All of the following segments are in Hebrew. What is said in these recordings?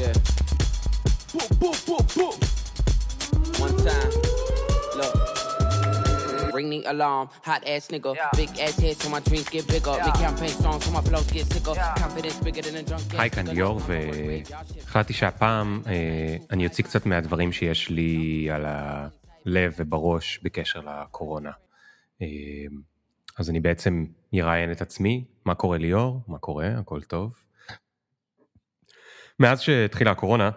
Yeah. Boop, boop, boop, boop. One time. Look. Ring the alarm, hot ass nigga. Big ass head so my dreams get bigger. Make campaign songs so my flows get sicker. Confidence bigger than a drunk. היי, כאן ליאור, והחלטתי שהפעם אה, אני אוציא קצת מהדברים שיש לי על הלב ובראש בקשר לקורונה. אה, אז אני בעצם אראיין את עצמי, מה קורה ליאור, מה קורה, הכל טוב. מאז שהתחילה הקורונה,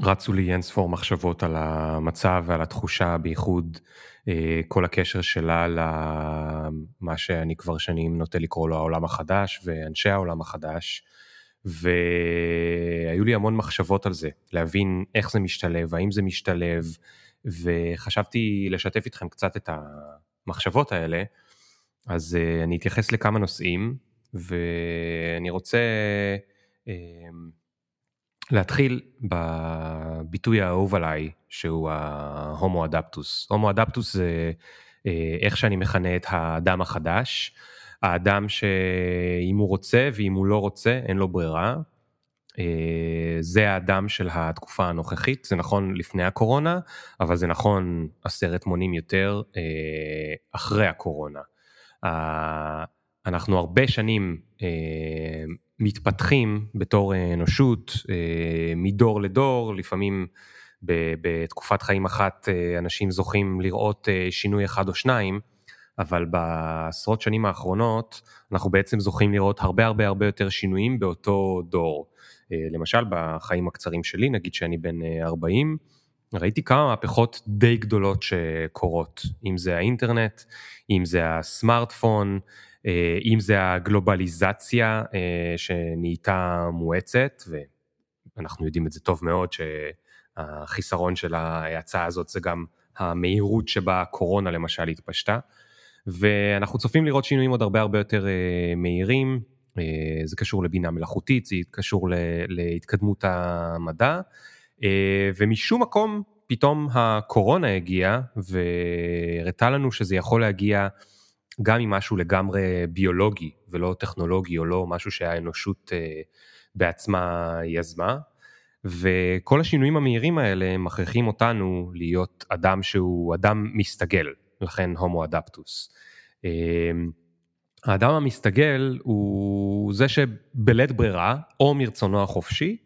רצו לי אין ספור מחשבות על המצב ועל התחושה, בייחוד אה, כל הקשר שלה למה שאני כבר שנים נוטה לקרוא לו העולם החדש ואנשי העולם החדש. והיו לי המון מחשבות על זה, להבין איך זה משתלב, האם זה משתלב, וחשבתי לשתף איתכם קצת את המחשבות האלה. אז uh, אני אתייחס לכמה נושאים, ואני רוצה uh, להתחיל בביטוי האהוב עליי, שהוא ההומו אדפטוס. הומו אדפטוס זה uh, איך שאני מכנה את האדם החדש, האדם שאם הוא רוצה ואם הוא לא רוצה, אין לו ברירה. Uh, זה האדם של התקופה הנוכחית, זה נכון לפני הקורונה, אבל זה נכון עשרת מונים יותר uh, אחרי הקורונה. אנחנו הרבה שנים אה, מתפתחים בתור אנושות אה, מדור לדור, לפעמים בתקופת חיים אחת אה, אנשים זוכים לראות שינוי אחד או שניים, אבל בעשרות שנים האחרונות אנחנו בעצם זוכים לראות הרבה הרבה הרבה יותר שינויים באותו דור. למשל בחיים הקצרים שלי, נגיד שאני בן 40, ראיתי כמה מהפכות די גדולות שקורות, אם זה האינטרנט, אם זה הסמארטפון, אה, אם זה הגלובליזציה אה, שנהייתה מואצת, ואנחנו יודעים את זה טוב מאוד שהחיסרון של ההאצה הזאת זה גם המהירות שבה הקורונה למשל התפשטה, ואנחנו צופים לראות שינויים עוד הרבה הרבה יותר אה, מהירים, זה קשור לבינה מלאכותית, זה קשור להתקדמות המדע. אה, ומשום מקום פתאום הקורונה הגיעה והראתה לנו שזה יכול להגיע גם עם משהו לגמרי ביולוגי ולא טכנולוגי או לא משהו שהאנושות אה, בעצמה יזמה. וכל השינויים המהירים האלה מכריחים אותנו להיות אדם שהוא אדם מסתגל, לכן הומו אדפטוס. אה, האדם המסתגל הוא זה שבלית ברירה או מרצונו החופשי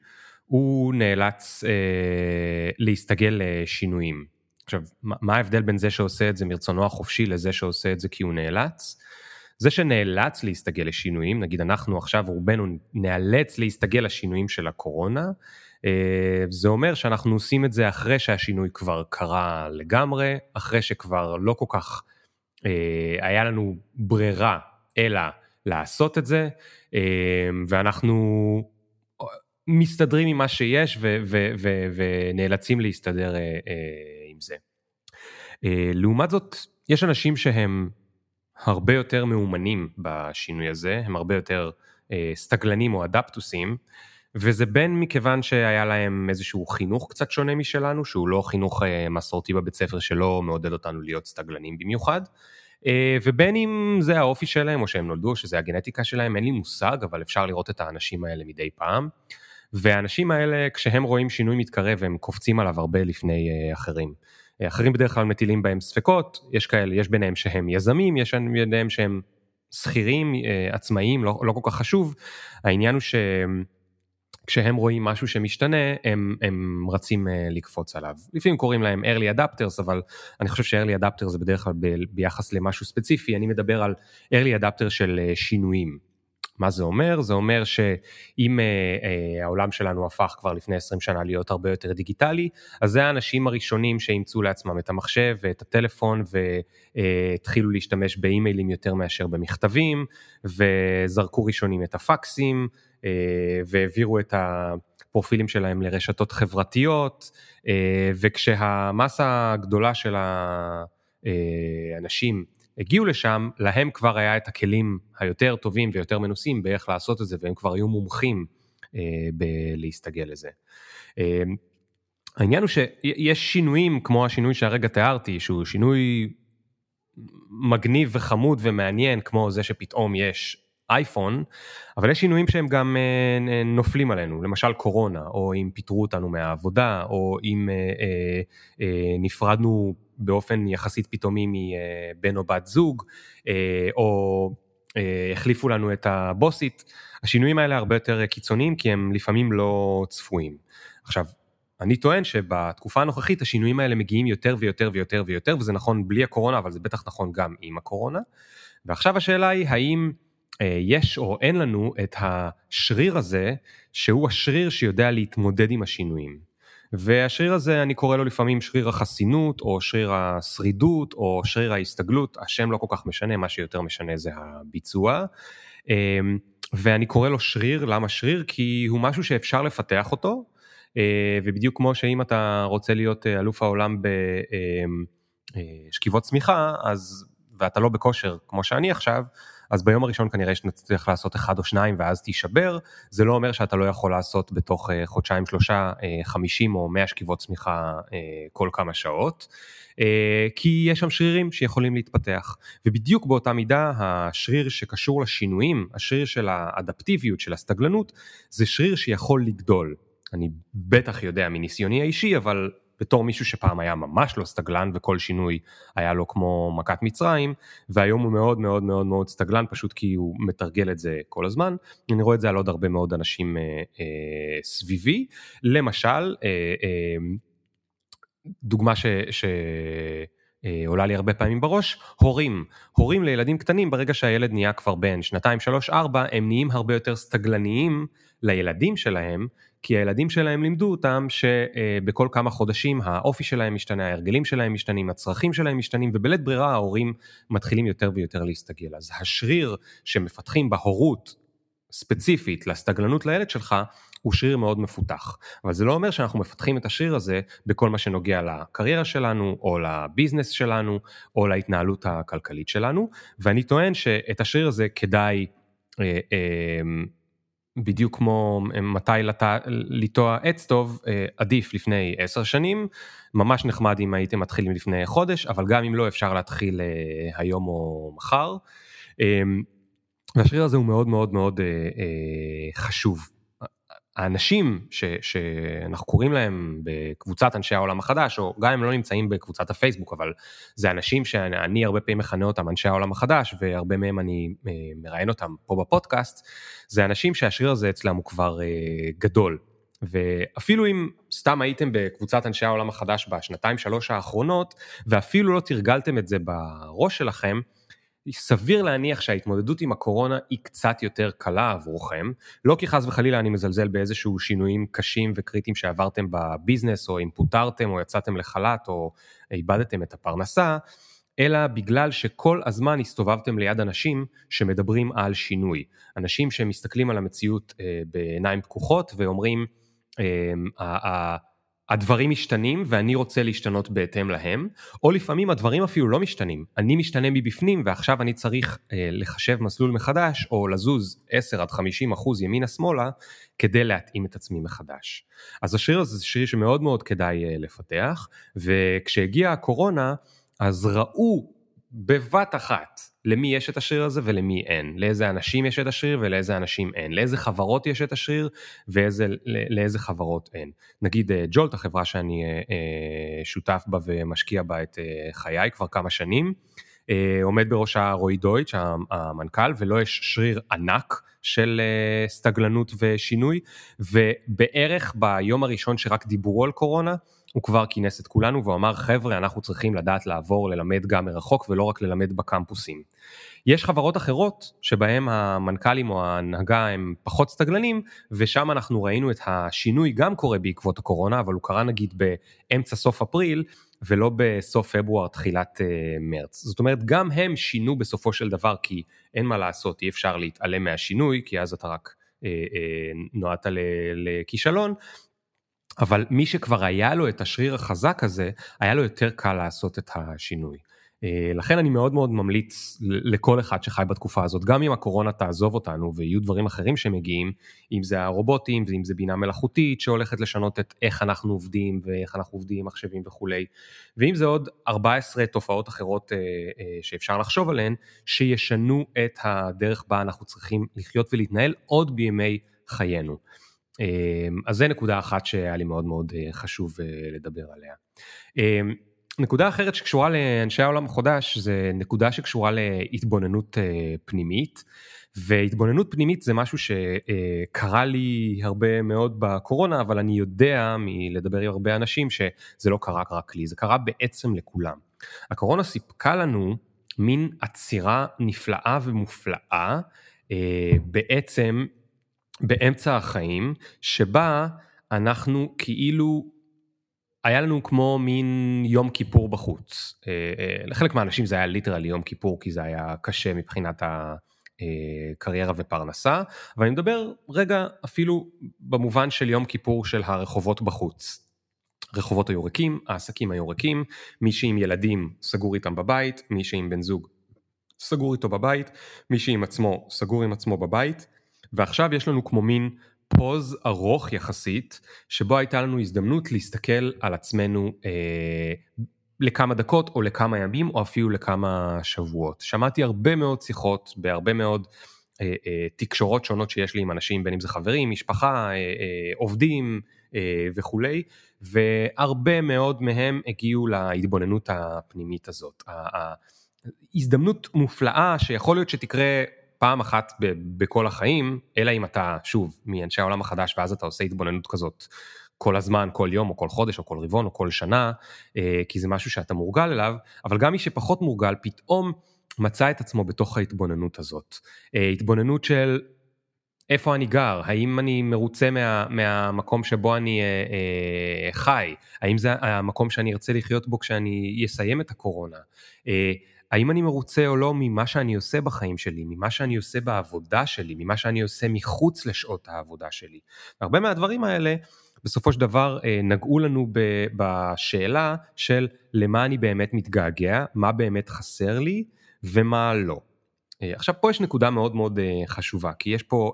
הוא נאלץ אה, להסתגל לשינויים. עכשיו, מה ההבדל בין זה שעושה את זה מרצונו החופשי לזה שעושה את זה כי הוא נאלץ? זה שנאלץ להסתגל לשינויים, נגיד אנחנו עכשיו רובנו נאלץ להסתגל לשינויים של הקורונה, אה, זה אומר שאנחנו עושים את זה אחרי שהשינוי כבר קרה לגמרי, אחרי שכבר לא כל כך אה, היה לנו ברירה אלא לעשות את זה, אה, ואנחנו מסתדרים עם מה שיש ונאלצים להסתדר עם זה. אה, לעומת זאת, יש אנשים שהם הרבה יותר מאומנים בשינוי הזה, הם הרבה יותר אה, סטגלנים או אדפטוסים, וזה בין מכיוון שהיה להם איזשהו חינוך קצת שונה משלנו, שהוא לא חינוך אה, מסורתי בבית ספר שלא מעודד אותנו להיות סטגלנים במיוחד, ובין אם זה האופי שלהם או שהם נולדו או שזה הגנטיקה שלהם, אין לי מושג, אבל אפשר לראות את האנשים האלה מדי פעם. והאנשים האלה, כשהם רואים שינוי מתקרב, הם קופצים עליו הרבה לפני אה, אחרים. אה, אחרים בדרך כלל מטילים בהם ספקות, יש כאלה, יש ביניהם שהם יזמים, יש ביניהם שהם שכירים, אה, עצמאיים, לא, לא כל כך חשוב. העניין הוא שכשהם רואים משהו שמשתנה, הם, הם רצים לקפוץ עליו. לפעמים קוראים להם early adapters, אבל אני חושב ש-early adapters זה בדרך כלל ב, ביחס למשהו ספציפי, אני מדבר על early adapter של שינויים. מה זה אומר? זה אומר שאם אה, אה, העולם שלנו הפך כבר לפני 20 שנה להיות הרבה יותר דיגיטלי, אז זה האנשים הראשונים שאימצו לעצמם את המחשב ואת הטלפון והתחילו להשתמש באימיילים יותר מאשר במכתבים, וזרקו ראשונים את הפקסים, אה, והעבירו את הפרופילים שלהם לרשתות חברתיות, אה, וכשהמסה הגדולה של האנשים הגיעו לשם, להם כבר היה את הכלים היותר טובים ויותר מנוסים באיך לעשות את זה, והם כבר היו מומחים אה, בלהסתגל לזה. אה, העניין הוא שיש שינויים כמו השינוי שהרגע תיארתי, שהוא שינוי מגניב וחמוד ומעניין, כמו זה שפתאום יש אייפון, אבל יש שינויים שהם גם אה, נופלים עלינו, למשל קורונה, או אם פיטרו אותנו מהעבודה, או אם נפרדנו באופן יחסית פתאומי מבן או בת זוג, או החליפו לנו את הבוסית, השינויים האלה הרבה יותר קיצוניים כי הם לפעמים לא צפויים. עכשיו, אני טוען שבתקופה הנוכחית השינויים האלה מגיעים יותר ויותר ויותר ויותר, וזה נכון בלי הקורונה, אבל זה בטח נכון גם עם הקורונה. ועכשיו השאלה היא, האם אה, יש או אין לנו את השריר הזה, שהוא השריר שיודע להתמודד עם השינויים. והשריר הזה, אני קורא לו לפעמים שריר החסינות, או שריר השרידות, או שריר ההסתגלות, השם לא כל כך משנה, מה שיותר משנה זה הביצוע. אה, ואני קורא לו שריר, למה שריר? כי הוא משהו שאפשר לפתח אותו, אה, ובדיוק כמו שאם אתה רוצה להיות אה, אלוף העולם בשכיבות אה, צמיחה, אז, ואתה לא בכושר כמו שאני עכשיו, אז ביום הראשון כנראה שנצליח לעשות אחד או שניים ואז תישבר, זה לא אומר שאתה לא יכול לעשות בתוך חודשיים שלושה 50 או 100 שכיבות צמיחה כל כמה שעות, כי יש שם שרירים שיכולים להתפתח. ובדיוק באותה מידה השריר שקשור לשינויים, השריר של האדפטיביות, של הסתגלנות, זה שריר שיכול לגדול. אני בטח יודע מניסיוני האישי, אבל בתור מישהו שפעם היה ממש לא סטגלן וכל שינוי היה לו כמו מכת מצרים, והיום הוא מאוד מאוד מאוד מאוד סטגלן פשוט כי הוא מתרגל את זה כל הזמן. אני רואה את זה על עוד הרבה מאוד אנשים אה, אה, סביבי. למשל, אה, אה, דוגמה ש... ש אה, עולה לי הרבה פעמים בראש, הורים. הורים לילדים קטנים, ברגע שהילד נהיה כבר בן שנתיים, שלוש, ארבע, הם נהיים הרבה יותר סטגלניים לילדים שלהם, כי הילדים שלהם לימדו אותם שבכל כמה חודשים האופי שלהם משתנה, ההרגלים שלהם משתנים, הצרכים שלהם משתנים, ובלית ברירה ההורים מתחילים יותר ויותר להסתגל. אז השריר שמפתחים בהורות ספציפית לסתגלנות לילד שלך, הוא שריר מאוד מפותח. אבל זה לא אומר שאנחנו מפתחים את השריר הזה בכל מה שנוגע לקריירה שלנו, או לביזנס שלנו, או להתנהלות הכלכלית שלנו, ואני טוען שאת השריר הזה כדאי... אה, אה, בדיוק כמו אה, מתי לטוע עץ טוב, אה, עדיף לפני עשר שנים, ממש נחמד אם הייתם מתחילים לפני חודש, אבל גם אם לא אפשר להתחיל אה, היום או מחר. והשריר הזה הוא מאוד מאוד מאוד חשוב. האנשים ש, שאנחנו קוראים להם בקבוצת אנשי העולם החדש, או גם אם לא נמצאים בקבוצת הפייסבוק, אבל זה אנשים שאני הרבה פעמים מכנה אותם אנשי העולם החדש, והרבה מהם אני אה, מראיין אותם פה בפודקאסט, זה אנשים שהשריר הזה אצלם הוא כבר אה, גדול. ואפילו אם סתם הייתם בקבוצת אנשי העולם החדש בשנתיים שלוש האחרונות, ואפילו לא תרגלתם את זה בראש שלכם, סביר להניח שההתמודדות עם הקורונה היא קצת יותר קלה עבורכם, לא כי חס וחלילה אני מזלזל באיזשהו שינויים קשים וקריטיים שעברתם בביזנס, או אם פוטרתם, או יצאתם לחל"ת, או איבדתם את הפרנסה, אלא בגלל שכל הזמן הסתובבתם ליד אנשים שמדברים על שינוי. אנשים שמסתכלים על המציאות אה, בעיניים פקוחות ואומרים, אה, הדברים משתנים ואני רוצה להשתנות בהתאם להם, או לפעמים הדברים אפילו לא משתנים, אני משתנה מבפנים ועכשיו אני צריך אה, לחשב מסלול מחדש, או לזוז 10 עד 50 אחוז ימינה שמאלה, כדי להתאים את עצמי מחדש. אז השיר הזה זה שיר שמאוד מאוד כדאי אה, לפתח, וכשהגיעה הקורונה, אז ראו בבת אחת למי יש את השריר הזה ולמי אין, לאיזה אנשים יש את השריר ולאיזה אנשים אין, לאיזה חברות יש את השריר ולאיזה חברות אין. נגיד אה, ג'ולט, החברה שאני אה, אה, שותף בה ומשקיע בה את חיי כבר כמה שנים, עומד בראשה רועי דויטש, המנכ"ל, ולא יש שריר ענק של סטגלנות ושינוי, ובערך ביום הראשון שרק דיברו על קורונה, הוא כבר כינס את כולנו והוא אמר חבר'ה אנחנו צריכים לדעת לעבור ללמד גם מרחוק ולא רק ללמד בקמפוסים. יש חברות אחרות שבהם המנכ"לים או ההנהגה הם פחות סטגלנים ושם אנחנו ראינו את השינוי גם קורה בעקבות הקורונה אבל הוא קרה נגיד באמצע סוף אפריל ולא בסוף פברואר תחילת uh, מרץ. זאת אומרת גם הם שינו בסופו של דבר כי אין מה לעשות אי אפשר להתעלם מהשינוי כי אז אתה רק uh, uh, נועדת לכישלון אבל מי שכבר היה לו את השריר החזק הזה, היה לו יותר קל לעשות את השינוי. אה, לכן אני מאוד מאוד ממליץ לכל אחד שחי בתקופה הזאת, גם אם הקורונה תעזוב אותנו ויהיו דברים אחרים שמגיעים, אם זה הרובוטים ואם זה בינה מלאכותית שהולכת לשנות את איך אנחנו עובדים ואיך אנחנו עובדים עם מחשבים וכולי, ואם זה עוד 14 תופעות אחרות אה, אה, שאפשר לחשוב עליהן, שישנו את הדרך בה אנחנו צריכים לחיות ולהתנהל עוד בימי חיינו. אז זה נקודה אחת שהיה לי מאוד מאוד חשוב לדבר עליה. נקודה אחרת שקשורה לאנשי העולם החודש זה נקודה שקשורה להתבוננות אה, פנימית והתבוננות פנימית זה משהו שקרה לי הרבה מאוד בקורונה אבל אני יודע מלדבר עם הרבה אנשים שזה לא קרה רק לי זה קרה בעצם לכולם. הקורונה סיפקה לנו מין עצירה נפלאה ומופלאה אה, בעצם באמצע החיים שבה אנחנו כאילו היה לנו כמו מין יום כיפור בחוץ. אה, אה, לחלק מהאנשים זה היה ליטרלי יום כיפור כי זה היה קשה מבחינת הקריירה ופרנסה, אבל אני מדבר רגע אפילו במובן של יום כיפור של הרחובות בחוץ. רחובות היו ריקים, העסקים היו ריקים, מי שעם ילדים סגור איתם בבית, מי שעם בן זוג סגור איתו בבית, מי שעם עצמו סגור עם עצמו בבית, ועכשיו יש לנו כמו מין פוז ארוך יחסית, שבו הייתה לנו הזדמנות להסתכל על עצמנו אה, לכמה דקות או לכמה ימים או אפילו לכמה שבועות. שמעתי הרבה מאוד שיחות בהרבה מאוד אה, אה, תקשורות שונות שיש לי עם אנשים, בין אם זה חברים, משפחה, אה, אה, עובדים אה, וכולי, והרבה מאוד מהם הגיעו להתבוננות הפנימית הזאת. הזדמנות מופלאה שיכול להיות שתקרה פעם אחת ב- בכל החיים, אלא אם אתה, שוב, מאנשי העולם החדש, ואז אתה עושה התבוננות כזאת כל הזמן, כל יום, או כל חודש, או כל רבעון, או כל שנה, אה, כי זה משהו שאתה מורגל אליו, אבל גם מי שפחות מורגל, פתאום מצא את עצמו בתוך ההתבוננות הזאת. אה, התבוננות של איפה אני גר, האם אני מרוצה מה, מהמקום שבו אני אה, אה, חי, האם זה המקום שאני ארצה לחיות בו כשאני אסיים את הקורונה. אה, האם אני מרוצה או לא ממה שאני עושה בחיים שלי, ממה שאני עושה בעבודה שלי, ממה שאני עושה מחוץ לשעות העבודה שלי. הרבה מהדברים האלה בסופו של דבר אה, נגעו לנו בשאלה של למה אני באמת מתגעגע, מה באמת חסר לי ומה לא. אה, עכשיו פה יש נקודה מאוד מאוד אה, חשובה, כי יש פה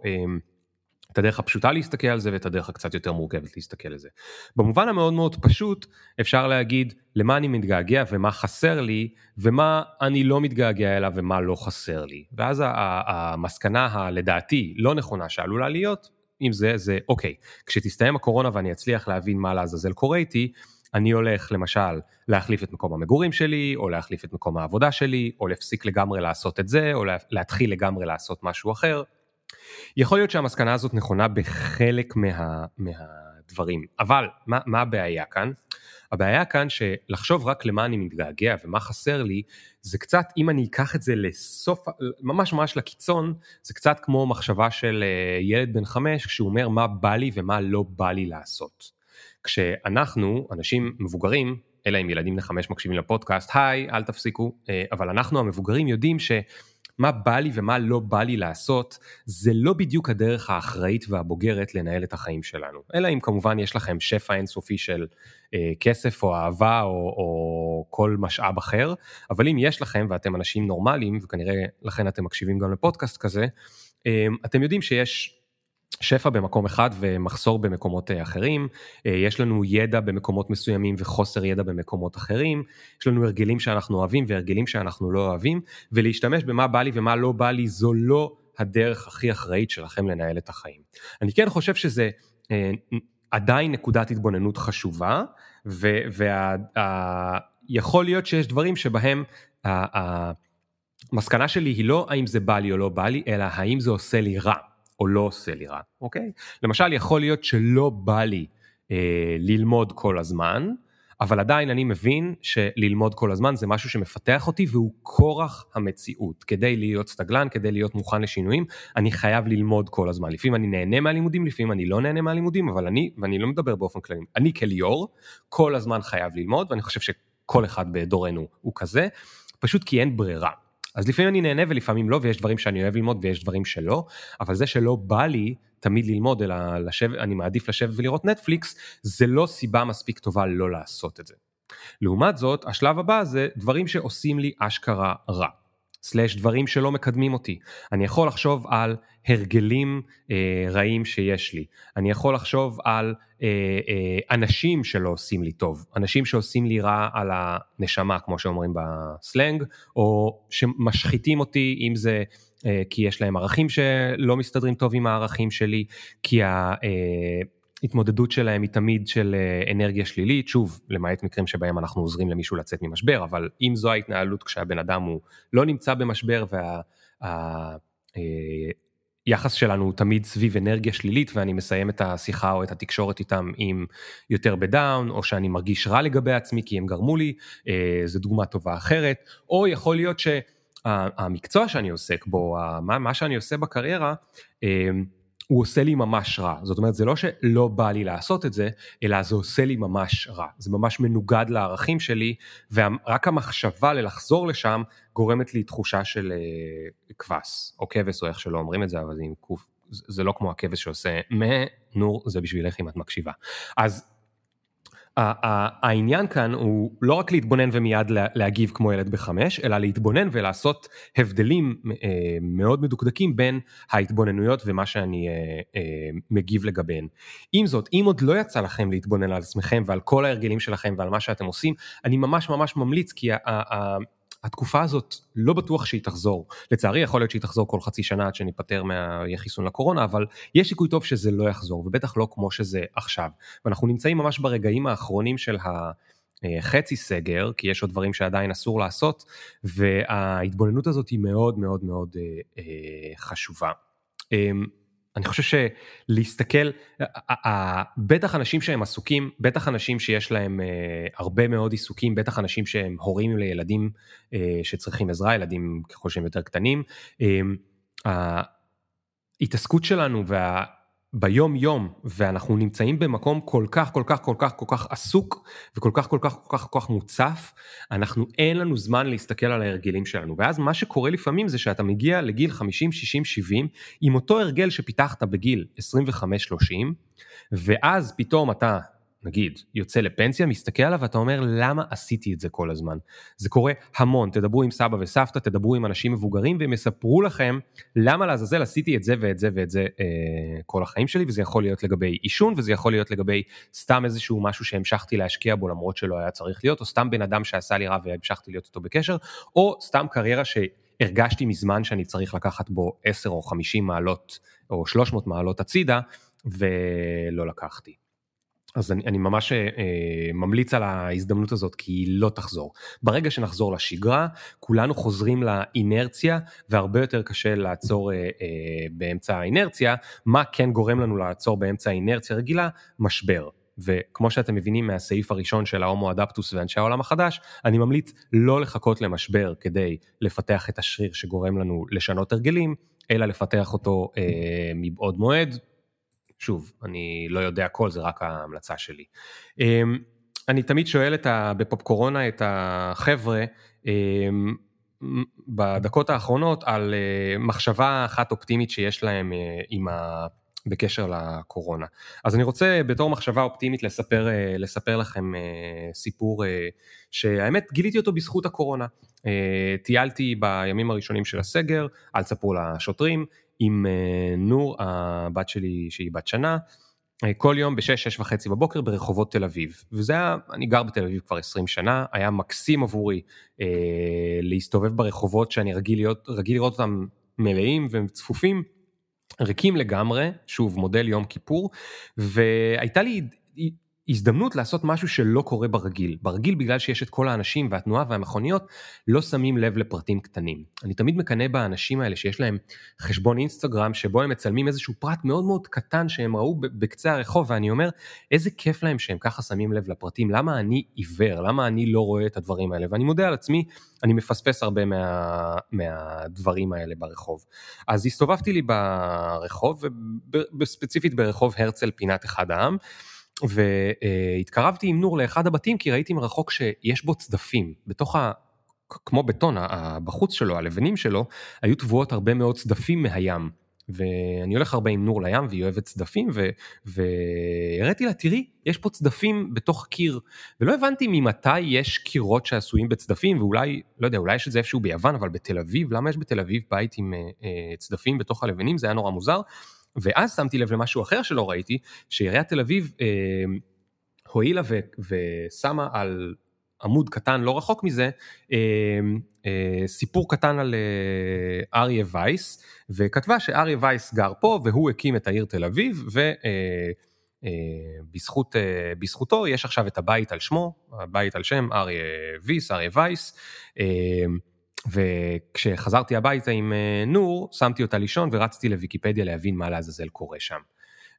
את הדרך הפשוטה להסתכל על זה ואת הדרך הקצת יותר מורכבת להסתכל על זה. במובן המאוד מאוד פשוט אפשר להגיד למה אני מתגעגע ומה חסר לי ומה אני לא מתגעגע אליו ומה לא חסר לי. ואז המסקנה הלדעתי לא נכונה שעלולה להיות עם זה זה אוקיי כשתסתיים הקורונה ואני אצליח להבין מה לעזאזל קורה איתי אני הולך למשל להחליף את מקום המגורים שלי, או להחליף את מקום העבודה שלי, או להפסיק לגמרי לעשות את זה, או להתחיל לגמרי לעשות משהו אחר, יכול להיות שהמסקנה הזאת נכונה בחלק מה, מהדברים, אבל מה, מה הבעיה כאן? הבעיה כאן שלחשוב רק למה אני מתגעגע ומה חסר לי, זה קצת, אם אני אקח את זה לסוף, ממש ממש לקיצון, זה קצת כמו מחשבה של אה, ילד בן חמש, כשהוא אומר מה בא לי ומה לא בא לי לעשות. כשאנחנו, אנשים מבוגרים, אלא אם ילדים בני חמש מקשיבים לפודקאסט, היי, אל תפסיקו, אה, אבל אנחנו המבוגרים יודעים ש... מה בא לי ומה לא בא לי לעשות, זה לא בדיוק הדרך האחראית והבוגרת לנהל את החיים שלנו. אלא אם כמובן יש לכם שפע אינסופי של אה, כסף או אהבה או, או כל משאב אחר, אבל אם יש לכם ואתם אנשים נורמליים, וכנראה לכן אתם מקשיבים גם לפודקאסט כזה, אה, אתם יודעים שיש שפע במקום אחד ומחסור במקומות אה, אחרים, אה, יש לנו ידע במקומות מסוימים וחוסר ידע במקומות אחרים, יש לנו הרגלים שאנחנו אוהבים והרגלים שאנחנו לא אוהבים, ולהשתמש במה בא לי ומה לא בא לי זו לא הדרך הכי אחראית שלכם לנהל את החיים. אני כן חושב שזה אה, עדיין נקודת התבוננות חשובה, ויכול להיות שיש דברים שבהם המסקנה שלי היא לא האם זה בא לי או לא בא לי, אלא האם זה עושה לי רע. או לא עושה לי רע, אוקיי? למשל, יכול להיות שלא בא לי אה, ללמוד כל הזמן, אבל עדיין אני מבין שללמוד כל הזמן זה משהו שמפתח אותי והוא כורח המציאות. כדי להיות סטגלן, כדי להיות מוכן לשינויים, אני חייב ללמוד כל הזמן. לפעמים אני נהנה מהלימודים, לפעמים אני לא נהנה מהלימודים, אבל אני, ואני לא מדבר באופן כללי, אני כליאור, כל הזמן חייב ללמוד, ואני חושב שכל אחד בדורנו הוא כזה, פשוט כי אין ברירה. אז לפעמים אני נהנה ולפעמים לא, ויש דברים שאני אוהב ללמוד ויש דברים שלא, אבל זה שלא בא לי תמיד ללמוד, אלא לשב, אני מעדיף לשבת ולראות נטפליקס, זה לא סיבה מספיק טובה לא לעשות את זה. לעומת זאת, השלב הבא זה דברים שעושים לי אשכרה רע. סלאש דברים שלא מקדמים אותי. אני יכול לחשוב על הרגלים אה, רעים שיש לי. אני יכול לחשוב על אה, אה, אנשים שלא עושים לי טוב. אנשים שעושים לי רע על הנשמה, כמו שאומרים בסלנג, או שמשחיתים אותי, אם זה אה, כי יש להם ערכים שלא מסתדרים טוב עם הערכים שלי, כי ה... אה, ההתמודדות שלהם היא תמיד של אה, אנרגיה שלילית, שוב, למעט מקרים שבהם אנחנו עוזרים למישהו לצאת ממשבר, אבל אם זו ההתנהלות כשהבן אדם הוא לא נמצא במשבר והיחס אה, שלנו הוא תמיד סביב אנרגיה שלילית ואני מסיים את השיחה או את התקשורת איתם עם יותר בדאון, או שאני מרגיש רע לגבי עצמי כי הם גרמו לי, אה, זו דוגמה טובה אחרת, או יכול להיות שהמקצוע שאני עוסק בו, מה שאני עושה בקריירה, הוא עושה לי ממש רע. זאת אומרת, זה לא שלא בא לי לעשות את זה, אלא זה עושה לי ממש רע. זה ממש מנוגד לערכים שלי, ורק המחשבה ללחזור לשם גורמת לי תחושה של uh, כבש, או כבש, או איך שלא אומרים את זה, אבל זה זה לא כמו הכבש שעושה מה, נור, זה בשבילך אם את מקשיבה. אז העניין כאן הוא לא רק להתבונן ומיד להגיב כמו ילד בחמש, אלא להתבונן ולעשות הבדלים אה, מאוד מדוקדקים בין ההתבוננויות ומה שאני אה, אה, מגיב לגביהן. עם זאת, אם עוד לא יצא לכם להתבונן על עצמכם ועל כל ההרגלים שלכם ועל מה שאתם עושים, אני ממש ממש ממליץ כי התקופה הזאת לא בטוח שהיא תחזור. לצערי יכול להיות שהיא תחזור כל חצי שנה עד שניפטר מהיהיה חיסון לקורונה, אבל יש סיכוי טוב שזה לא יחזור, ובטח לא כמו שזה עכשיו. ואנחנו נמצאים ממש ברגעים האחרונים של החצי סגר, כי יש עוד דברים שעדיין אסור לעשות, וההתבוננות הזאת היא מאוד מאוד מאוד אה, אה, חשובה. אמ, אני חושב שלהסתכל, בטח אנשים שהם עסוקים, בטח אנשים שיש להם הרבה מאוד עיסוקים, בטח אנשים שהם הורים לילדים שצריכים עזרה, ילדים ככל שהם יותר קטנים, ההתעסקות שלנו וה... ביום יום ואנחנו נמצאים במקום כל כך כל כך כל כך כל כך עסוק וכל כך כל כך כל כך כל כך מוצף, אנחנו אין לנו זמן להסתכל על ההרגלים שלנו. ואז מה שקורה לפעמים זה שאתה מגיע לגיל 50, 60, 70 עם אותו הרגל שפיתחת בגיל 25-30 ואז פתאום אתה נגיד, יוצא לפנסיה, מסתכל עליו ואתה אומר, למה עשיתי את זה כל הזמן? זה קורה המון, תדברו עם סבא וסבתא, תדברו עם אנשים מבוגרים, והם יספרו לכם למה לעזאזל עשיתי את זה ואת זה ואת זה אה, כל החיים שלי, וזה יכול להיות לגבי עישון, וזה יכול להיות לגבי סתם איזשהו משהו שהמשכתי להשקיע בו למרות שלא היה צריך להיות, או סתם בן אדם שעשה לי רע והמשכתי להיות איתו בקשר, או סתם קריירה שהרגשתי מזמן שאני צריך לקחת בו 10 או 50 מעלות, או 300 מעלות הצידה, ולא לקחתי. אז אני, אני ממש אה, ממליץ על ההזדמנות הזאת כי היא לא תחזור. ברגע שנחזור לשגרה, כולנו חוזרים לאינרציה והרבה יותר קשה לעצור אה, אה, באמצע האינרציה. מה כן גורם לנו לעצור באמצע האינרציה רגילה? משבר. וכמו שאתם מבינים מהסעיף הראשון של ההומו אדפטוס ואנשי העולם החדש, אני ממליץ לא לחכות למשבר כדי לפתח את השריר שגורם לנו לשנות הרגלים, אלא לפתח אותו אה, מבעוד מועד, שוב, אני לא יודע הכל, זה רק ההמלצה שלי. אמ, אני תמיד שואל את ה, בפופ קורונה את החבר'ה, אמ, בדקות האחרונות על אה, מחשבה אחת אופטימית שיש להם אה, עם ה... בקשר לקורונה. אז אני רוצה בתור מחשבה אופטימית לספר, אה, לספר לכם סיפור שהאמת גיליתי אותו בזכות הקורונה. טיילתי בימים הראשונים של הסגר, אל תספרו לשוטרים, עם אה, נור, הבת שלי שהיא בת שנה, אה, כל יום ב-6, 6 וחצי בבוקר ברחובות תל אביב. וזה היה, אני גר בתל אביב כבר 20 שנה, היה מקסים עבורי אה, להסתובב ברחובות שאני רגיל, להיות, רגיל לראות אותם מלאים וצפופים, ריקים לגמרי, שוב, מודל יום כיפור, והייתה לי הזדמנות לעשות משהו שלא קורה ברגיל. ברגיל בגלל שיש את כל האנשים והתנועה והמכוניות, לא שמים לב לפרטים קטנים. אני תמיד מקנא באנשים האלה שיש להם חשבון אינסטגרם שבו הם מצלמים איזשהו פרט מאוד מאוד קטן שהם ראו בקצה הרחוב, ואני אומר, איזה כיף להם שהם ככה שמים לב לפרטים, למה אני עיוור, למה אני לא רואה את הדברים האלה, ואני מודה על עצמי, אני מפספס הרבה מה, מהדברים האלה ברחוב. אז הסתובבתי לי ברחוב, וספציפית ברחוב הרצל פינת אחד העם, והתקרבתי עם נור לאחד הבתים כי ראיתי מרחוק שיש בו צדפים. בתוך ה... כמו בטון, בחוץ שלו, הלבנים שלו, היו טבועות הרבה מאוד צדפים מהים. ואני הולך הרבה עם נור לים והיא אוהבת צדפים, והראיתי לה, תראי, יש פה צדפים בתוך קיר, ולא הבנתי ממתי יש קירות שעשויים בצדפים, ואולי, לא יודע, אולי יש את זה איפשהו ביוון, אבל בתל אביב, למה יש בתל אביב בית עם אה, אה, צדפים בתוך הלבנים? זה היה נורא מוזר. ואז שמתי לב למשהו אחר שלא ראיתי, שעיריית תל אביב אה, הואילה ו, ושמה על עמוד קטן לא רחוק מזה, אה, אה, סיפור קטן על אה, אריה וייס, וכתבה שאריה וייס גר פה והוא הקים את העיר תל אביב, ובזכותו יש עכשיו את הבית על שמו, הבית על שם אריה ויס, אריה וייס. וכשחזרתי הביתה עם נור, שמתי אותה לישון ורצתי לוויקיפדיה להבין מה לעזאזל קורה שם.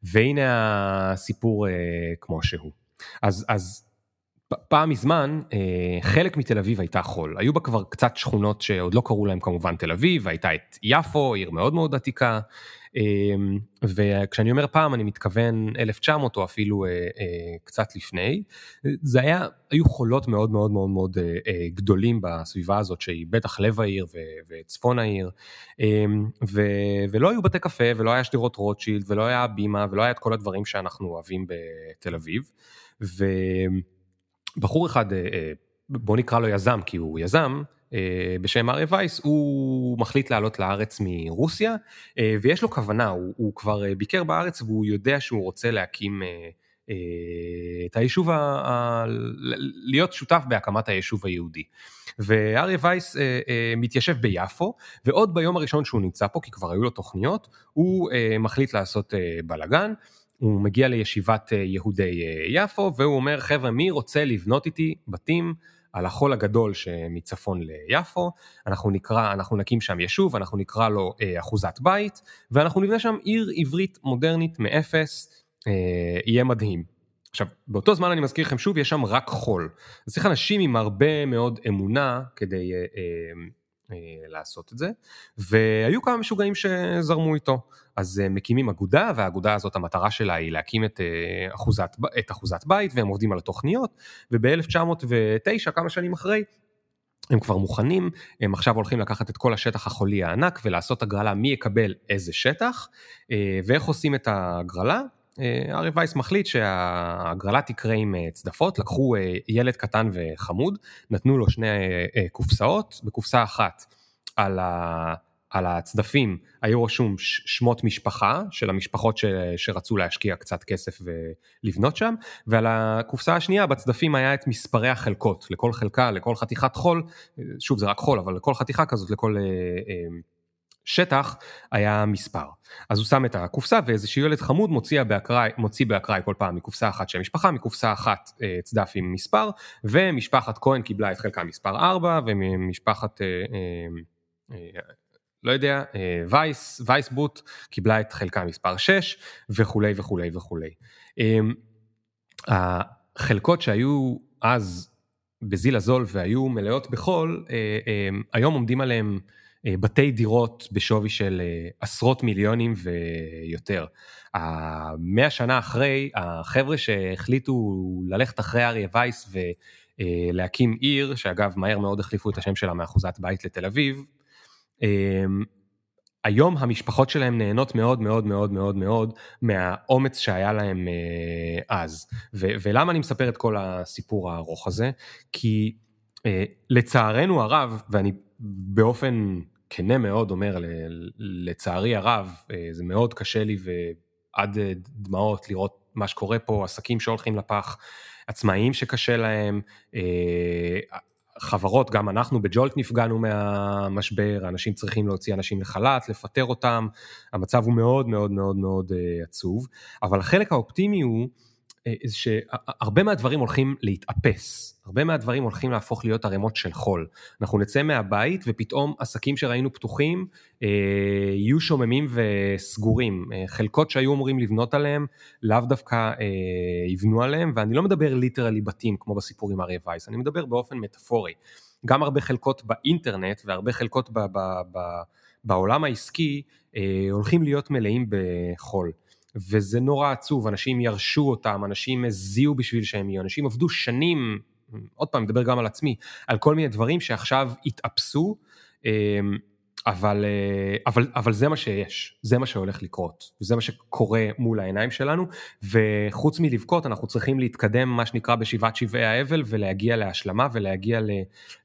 והנה הסיפור כמו שהוא. אז, אז פעם מזמן, אה, חלק מתל אביב הייתה חול. היו בה כבר קצת שכונות שעוד לא קראו להם כמובן תל אביב, הייתה את יפו, עיר מאוד מאוד עתיקה. אה, וכשאני אומר פעם, אני מתכוון 1900 או אפילו אה, קצת לפני. זה היה, היו חולות מאוד מאוד מאוד מאוד גדולים בסביבה הזאת, שהיא בטח לב העיר וצפון העיר. ו, ולא היו בתי קפה, ולא היה שדרות רוטשילד, ולא היה בימה, ולא היה את כל הדברים שאנחנו אוהבים בתל אביב. ו... בחור אחד, אה, אה, בוא נקרא לו יזם, כי הוא יזם, אה, בשם אריה וייס, הוא מחליט לעלות לארץ מרוסיה, ויש לו כוונה, הוא, הוא כבר ביקר בארץ והוא יודע שהוא רוצה להקים את היישוב, ה, להיות שותף בהקמת היישוב היהודי. ואריה וייס מתיישב ביפו, ועוד ביום הראשון שהוא נמצא פה, כי כבר היו לו תוכניות, הוא מחליט לעשות בלאגן. הוא מגיע לישיבת אה, יהודי אה, יפו והוא אומר חבר'ה מי רוצה לבנות איתי בתים על החול הגדול שמצפון ליפו, אנחנו נקרא, אנחנו נקים שם יישוב, אנחנו נקרא לו אה, אחוזת בית, ואנחנו נבנה שם עיר עברית מודרנית מאפס, אה, יהיה מדהים. עכשיו, באותו זמן אני מזכיר לכם שוב, יש שם רק חול. אז צריך אנשים עם הרבה מאוד אמונה כדי אה, אה, לעשות את זה, והיו כמה משוגעים שזרמו איתו. אז מקימים אגודה, והאגודה הזאת המטרה שלה היא להקים את אה, אחוזת, את אחוזת בית, והם עובדים על התוכניות, וב-1909, כמה שנים אחרי, הם כבר מוכנים, הם עכשיו הולכים לקחת את כל השטח החולי הענק ולעשות הגרלה מי יקבל איזה שטח, אה, ואיך עושים את ההגרלה. ארי וייס מחליט שההגרלה תקרה עם צדפות, לקחו ילד קטן וחמוד, נתנו לו שני קופסאות, בקופסה אחת על ה... על הצדפים היו רשום שמות משפחה של המשפחות ש, שרצו להשקיע קצת כסף ולבנות שם, ועל הקופסה השנייה בצדפים היה את מספרי החלקות, לכל חלקה, לכל חתיכת חול, שוב זה רק חול, אבל לכל חתיכה כזאת, לכל אה, אה, שטח היה מספר. אז הוא שם את הקופסה ואיזשהו ילד חמוד מוציא באקראי, מוציא באקראי כל פעם מקופסה אחת של משפחה, מקופסה אחת אה, צדף עם מספר, ומשפחת כהן קיבלה את חלקה מספר 4, ומשפחת... אה, אה, אה, לא יודע, אה, וייס, וייס בוט קיבלה את חלקה מספר 6 וכולי וכולי וכולי. אמ, החלקות שהיו אז בזיל הזול והיו מלאות בחול, אה, אמ, היום עומדים עליהם אה, בתי דירות בשווי של עשרות מיליונים ויותר. מאה שנה אחרי, החבר'ה שהחליטו ללכת אחרי אריה וייס ולהקים עיר, שאגב מהר מאוד החליפו את השם שלה מאחוזת בית לתל אביב, היום המשפחות שלהם נהנות מאוד מאוד מאוד מאוד מאוד מהאומץ שהיה להם אה, אז. ו- ולמה אני מספר את כל הסיפור הארוך הזה? כי אה, לצערנו הרב, ואני באופן כנה מאוד אומר, לצערי הרב, אה, זה מאוד קשה לי ועד דמעות לראות מה שקורה פה, עסקים שהולכים לפח, עצמאים שקשה להם, חברות, גם אנחנו בג'ולט נפגענו מהמשבר, אנשים צריכים להוציא אנשים לחל"ת, לפטר אותם, המצב הוא מאוד מאוד מאוד מאוד uh, עצוב, אבל החלק האופטימי הוא uh, שהרבה מהדברים הולכים להתאפס, הרבה מהדברים הולכים להפוך להיות ערימות של חול. אנחנו נצא מהבית ופתאום עסקים שראינו פתוחים uh, יהיו שוממים וסגורים, uh, חלקות שהיו אמורים לבנות עליהם, לאו דווקא uh, יבנו עליהם, ואני לא מדבר ליטרלי בתים כמו בסיפור עם אריה וייס, אני מדבר באופן מטאפורי. גם הרבה חלקות באינטרנט והרבה חלקות ב- ב- ב- בעולם העסקי uh, הולכים להיות מלאים בחול. וזה נורא עצוב, אנשים ירשו אותם, אנשים הזיעו בשביל שהם יהיו, אנשים עבדו שנים עוד פעם, מדבר גם על עצמי, על כל מיני דברים שעכשיו התאפסו, אמ, אבל, אה, אבל, אבל זה מה שיש, זה מה שהולך לקרות, וזה מה שקורה מול העיניים שלנו, וחוץ מלבכות אנחנו צריכים להתקדם מה שנקרא בשבעת שבעי האבל ולהגיע להשלמה ולהגיע ל,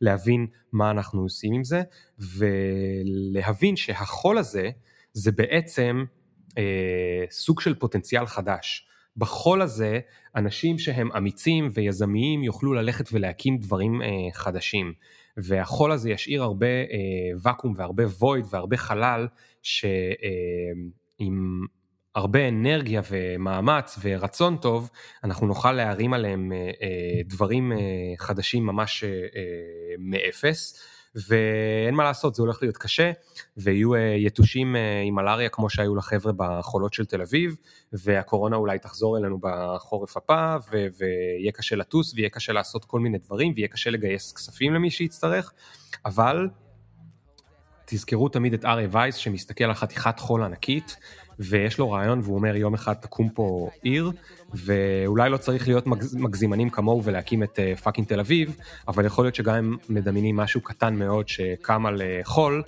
להבין מה אנחנו עושים עם זה, ולהבין שהחול הזה זה בעצם אה, סוג של פוטנציאל חדש. בחול הזה אנשים שהם אמיצים ויזמיים יוכלו ללכת ולהקים דברים אה, חדשים. והחול הזה ישאיר הרבה אה, ואקום והרבה וויד והרבה חלל שעם אה, הרבה אנרגיה ומאמץ ורצון טוב, אנחנו נוכל להרים עליהם אה, אה, דברים אה, חדשים ממש אה, אה, מאפס. ואין מה לעשות, זה הולך להיות קשה, ויהיו אה, יתושים אה, עם מלאריה כמו שהיו לחבר'ה בחולות של תל אביב, והקורונה אולי תחזור אלינו בחורף הבא, ו- ויהיה קשה לטוס, ויהיה קשה לעשות כל מיני דברים, ויהיה קשה לגייס כספים למי שיצטרך, אבל תזכרו תמיד את אריה וייס שמסתכל על חתיכת חול ענקית, ויש לו רעיון והוא אומר יום אחד תקום פה עיר, ואולי לא צריך להיות מגזימנים כמוהו ולהקים את פאקינג תל אביב, אבל יכול להיות שגם אם מדמיינים משהו קטן מאוד שקם על חול,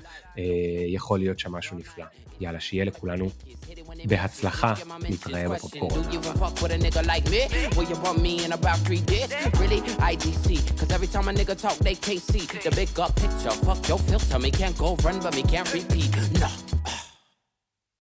יכול להיות שם משהו נפלא. יאללה, שיהיה לכולנו בהצלחה, נתראה בפופקורן.